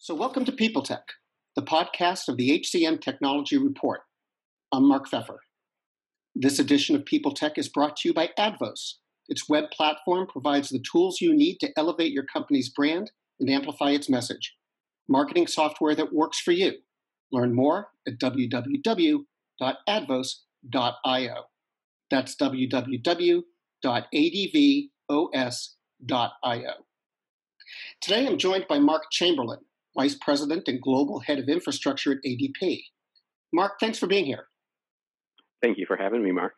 So, welcome to People Tech, the podcast of the HCM Technology Report. I'm Mark Feffer. This edition of People Tech is brought to you by Advos. Its web platform provides the tools you need to elevate your company's brand and amplify its message. Marketing software that works for you. Learn more at www.advos.io. That's www.advos.io. Today I'm joined by Mark Chamberlain, Vice President and Global Head of Infrastructure at ADP. Mark, thanks for being here. Thank you for having me, Mark.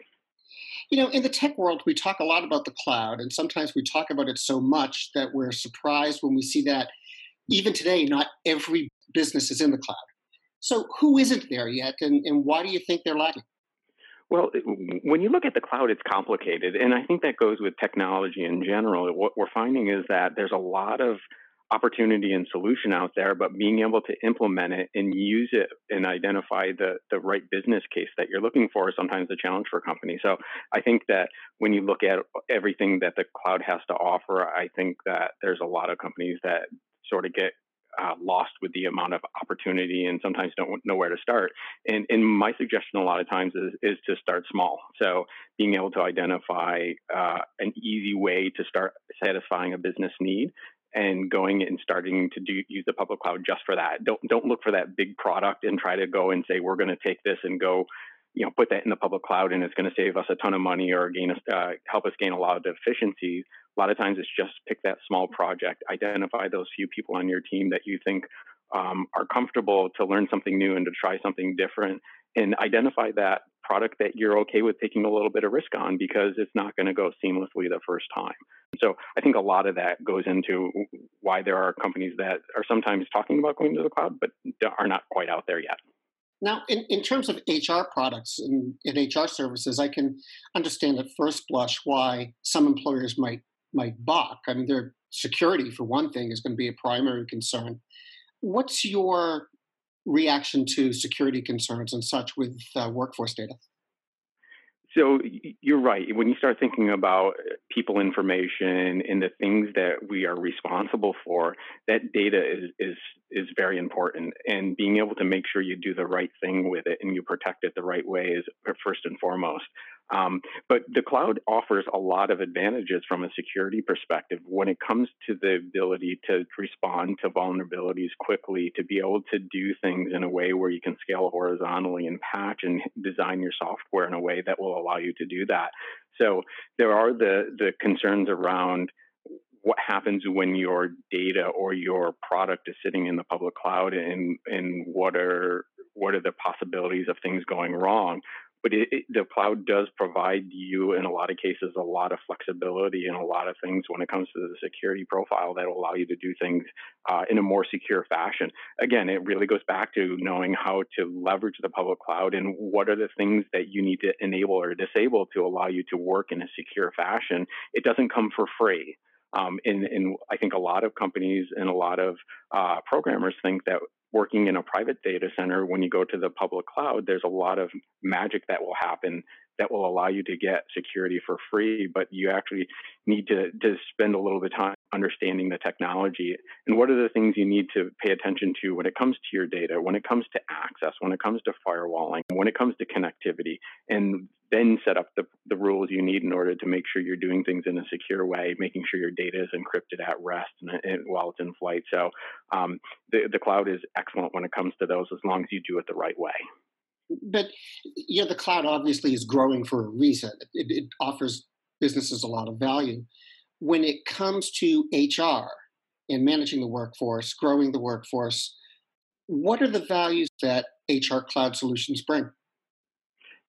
You know, in the tech world, we talk a lot about the cloud, and sometimes we talk about it so much that we're surprised when we see that even today, not every business is in the cloud. So, who isn't there yet, and, and why do you think they're lagging? Well, when you look at the cloud, it's complicated. And I think that goes with technology in general. What we're finding is that there's a lot of opportunity and solution out there, but being able to implement it and use it and identify the, the right business case that you're looking for is sometimes a challenge for companies. So I think that when you look at everything that the cloud has to offer, I think that there's a lot of companies that sort of get uh, lost with the amount of opportunity and sometimes don't know where to start. And, and my suggestion a lot of times is, is to start small. So being able to identify uh, an easy way to start satisfying a business need and going and starting to do use the public cloud just for that. Don't don't look for that big product and try to go and say we're going to take this and go, you know, put that in the public cloud and it's going to save us a ton of money or gain us uh, help us gain a lot of efficiencies. A lot of times it's just pick that small project, identify those few people on your team that you think um, are comfortable to learn something new and to try something different, and identify that product that you're okay with taking a little bit of risk on because it's not going to go seamlessly the first time. So I think a lot of that goes into why there are companies that are sometimes talking about going to the cloud, but are not quite out there yet. Now, in, in terms of HR products and, and HR services, I can understand at first blush why some employers might might balk. I mean, their security, for one thing, is going to be a primary concern. What's your reaction to security concerns and such with uh, workforce data? So you're right. When you start thinking about people information and the things that we are responsible for, that data is is is very important. And being able to make sure you do the right thing with it and you protect it the right way is first and foremost. Um, but the cloud offers a lot of advantages from a security perspective when it comes to the ability to respond to vulnerabilities quickly, to be able to do things in a way where you can scale horizontally and patch and design your software in a way that will allow you to do that. So there are the the concerns around what happens when your data or your product is sitting in the public cloud and and what are what are the possibilities of things going wrong but it, it, the cloud does provide you in a lot of cases a lot of flexibility and a lot of things when it comes to the security profile that will allow you to do things uh, in a more secure fashion. Again it really goes back to knowing how to leverage the public cloud and what are the things that you need to enable or disable to allow you to work in a secure fashion. It doesn't come for free. Um, and, and, I think a lot of companies and a lot of uh, programmers think that working in a private data center, when you go to the public cloud, there's a lot of magic that will happen that will allow you to get security for free, but you actually need to, to spend a little bit of time understanding the technology. And what are the things you need to pay attention to when it comes to your data, when it comes to access, when it comes to firewalling, when it comes to connectivity, and then set up the, the rules you need in order to make sure you're doing things in a secure way, making sure your data is encrypted at rest and, and while it's in flight. So um, the, the cloud is excellent when it comes to those as long as you do it the right way but know the cloud obviously is growing for a reason. It, it, offers businesses a lot of value. When it comes to HR and managing the workforce, growing the workforce, what are the values that HR cloud solutions bring?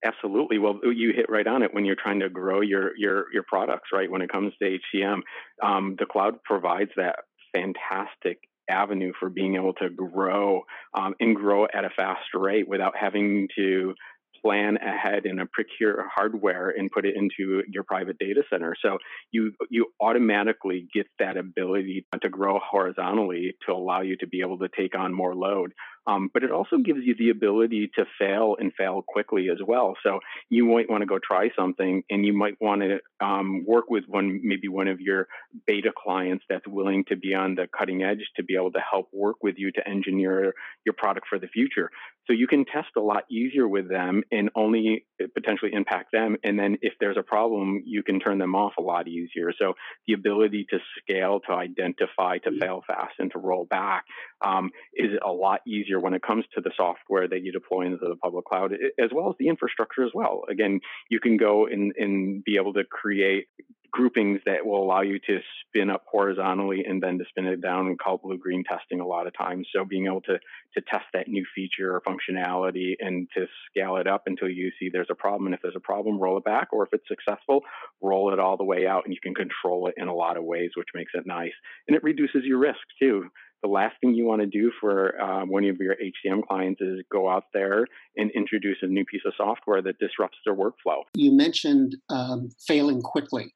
Absolutely. Well, you hit right on it when you're trying to grow your your your products, right? When it comes to HCM, um, the cloud provides that fantastic avenue for being able to grow um, and grow at a fast rate without having to plan ahead and procure hardware and put it into your private data center. So you you automatically get that ability to grow horizontally to allow you to be able to take on more load. Um, but it also gives you the ability to fail and fail quickly as well. So you might want to go try something, and you might want to um, work with one, maybe one of your beta clients that's willing to be on the cutting edge to be able to help work with you to engineer your product for the future. So you can test a lot easier with them and only potentially impact them. And then if there's a problem, you can turn them off a lot easier. So the ability to scale, to identify, to mm-hmm. fail fast, and to roll back um, is a lot easier when it comes to the software that you deploy into the public cloud, as well as the infrastructure as well. Again, you can go and, and be able to create groupings that will allow you to spin up horizontally and then to spin it down and call blue green testing a lot of times. So being able to to test that new feature or functionality and to scale it up until you see there's a problem. And if there's a problem, roll it back. Or if it's successful, roll it all the way out and you can control it in a lot of ways, which makes it nice. And it reduces your risk too the last thing you want to do for uh, one of your HCM clients is go out there and introduce a new piece of software that disrupts their workflow. You mentioned um, failing quickly.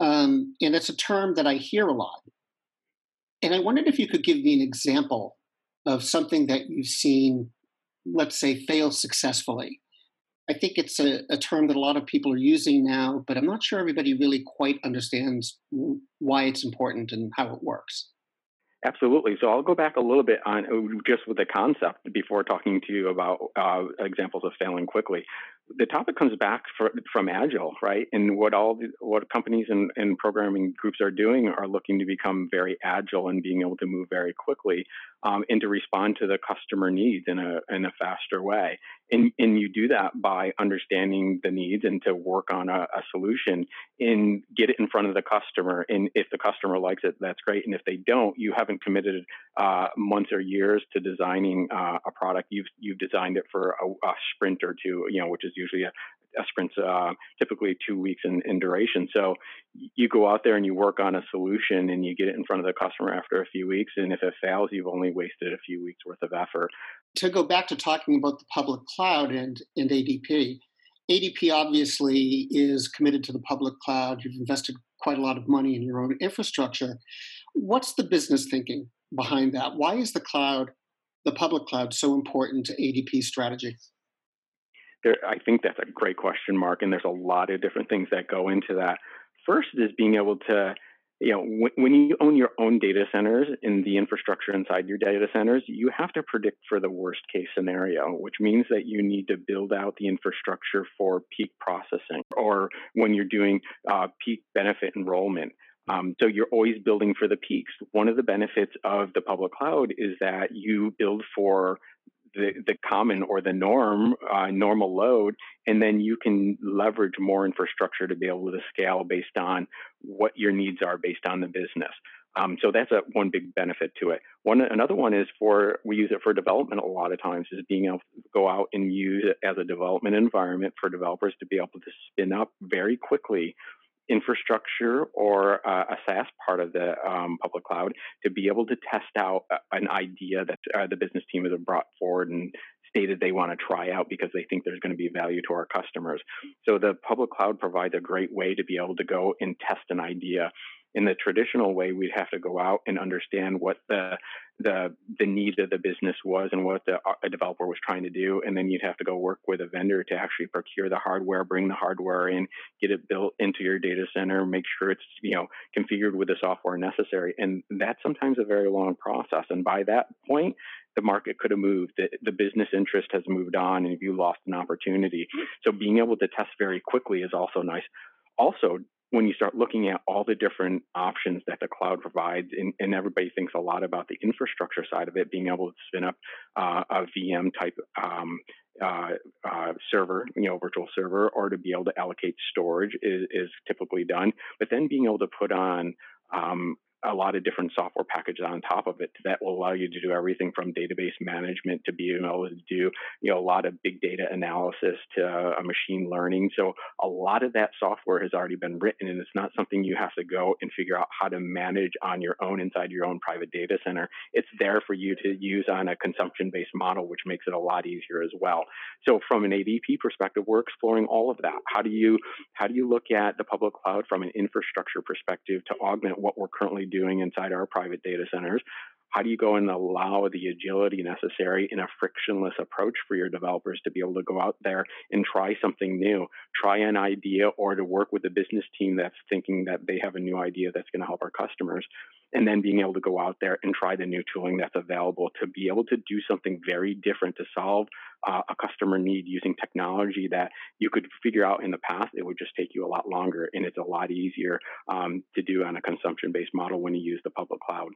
Um, and it's a term that I hear a lot. And I wondered if you could give me an example of something that you've seen, let's say, fail successfully. I think it's a, a, term that a lot of people are using now, but I'm not sure everybody really quite understands why it's important and how it works. Absolutely. So I'll go back a little bit on uh, just with the concept before talking to you about uh, examples of failing quickly the topic comes back for, from agile right? And what all the, what companies and, and, programming groups are doing are looking to become very agile and being able to move very quickly um, and to respond to the customer needs in a, in a faster way. And, and you do that by understanding the needs and to work on a, a solution and get it in front of the customer. And if the customer likes it that's great. And if they don't you haven't committed uh, months or years to designing uh, a product. You've you've designed it for a, a sprint or two you know which is usually a, a sprint, uh, typically two weeks in, in, duration. So you go out there and you work on a solution and you get it in front of the customer after a few weeks. And if it fails, you've only wasted a few weeks worth of effort. To go back to talking about the public cloud and, and ADP, ADP obviously is committed to the public cloud. You've invested quite a lot of money in your own infrastructure. What's the business thinking behind that? Why is the cloud, the public cloud, so important to ADP strategy? There, I think that's a great question, Mark, and there's a lot of different things that go into that. First is being able to, you know, when, when you own your own data centers and the infrastructure inside your data centers, you have to predict for the worst case scenario, which means that you need to build out the infrastructure for peak processing or when you're doing uh, peak benefit enrollment. Um, so you're always building for the peaks. One of the benefits of the public cloud is that you build for the, the common or the norm, uh, normal load, and then you can leverage more infrastructure to be able to scale based on what your needs are based on the business. Um, so that's a one big benefit to it. One another one is for we use it for development a lot of times is being able to go out and use it as a development environment for developers to be able to spin up very quickly infrastructure or uh, a SaaS part of the um, public cloud to be able to test out an idea that uh, the business team has brought forward and stated they want to try out because they think there's going to be value to our customers. So the public cloud provides a great way to be able to go and test an idea in the traditional way, we'd have to go out and understand what the the the need of the business was and what the uh, a developer was trying to do, and then you'd have to go work with a vendor to actually procure the hardware, bring the hardware in, get it built into your data center, make sure it's you know configured with the software necessary, and that's sometimes a very long process. And by that point, the market could have moved. The, the, business interest has moved on, and you lost an opportunity. Mm-hmm. So being able to test very quickly is also nice. Also, when you start looking at all the different options that the cloud provides, and, and everybody thinks a lot about the infrastructure side of it, being able to spin up uh, a VM type um, uh, uh, server, you know, virtual server, or to be able to allocate storage is, is typically done. But then being able to put on um, a lot of different software packages on top of it that will allow you to do everything from database management to being able to do you know a lot of big data analysis to uh, machine learning. So a lot of that software has already been written and it's not something you have to go and figure out how to manage on your own inside your own private data center. It's there for you to use on a consumption based model which makes it a lot easier as well. So from an adp perspective we're exploring all of that. How do you how do you look at the public cloud from an infrastructure perspective to augment what we're currently doing inside our private data centers how do you go and allow the agility necessary in a frictionless approach for your developers to be able to go out there and try something new, try an idea, or to work with a business team that's thinking that they have a new idea that's going to help our customers? And then being able to go out there and try the new tooling that's available to be able to do something very different to solve uh, a customer need using technology that you could figure out in the past. It would just take you a lot longer, and it's a lot easier um, to do on a consumption based model when you use the public cloud.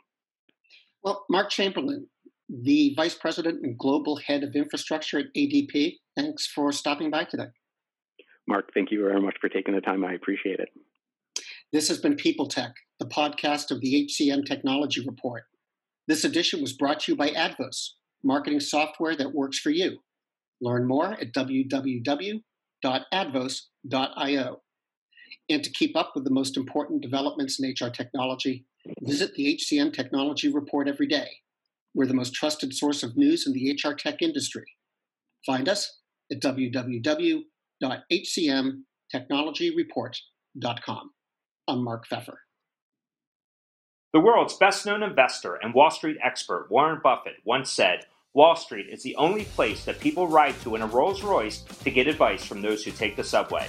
Well, Mark Chamberlain, the Vice President and Global Head of Infrastructure at ADP, thanks for stopping by today. Mark, thank you very much for taking the time. I appreciate it. This has been People Tech, the podcast of the HCM Technology Report. This edition was brought to you by Advos, marketing software that works for you. Learn more at www.advos.io. And to keep up with the most important developments in HR technology, Visit the HCM Technology Report every day. We're the most trusted source of news in the HR tech industry. Find us at www.hcmtechnologyreport.com. I'm Mark Feffer. The world's best known investor and Wall Street expert, Warren Buffett, once said Wall Street is the only place that people ride to in a Rolls Royce to get advice from those who take the subway.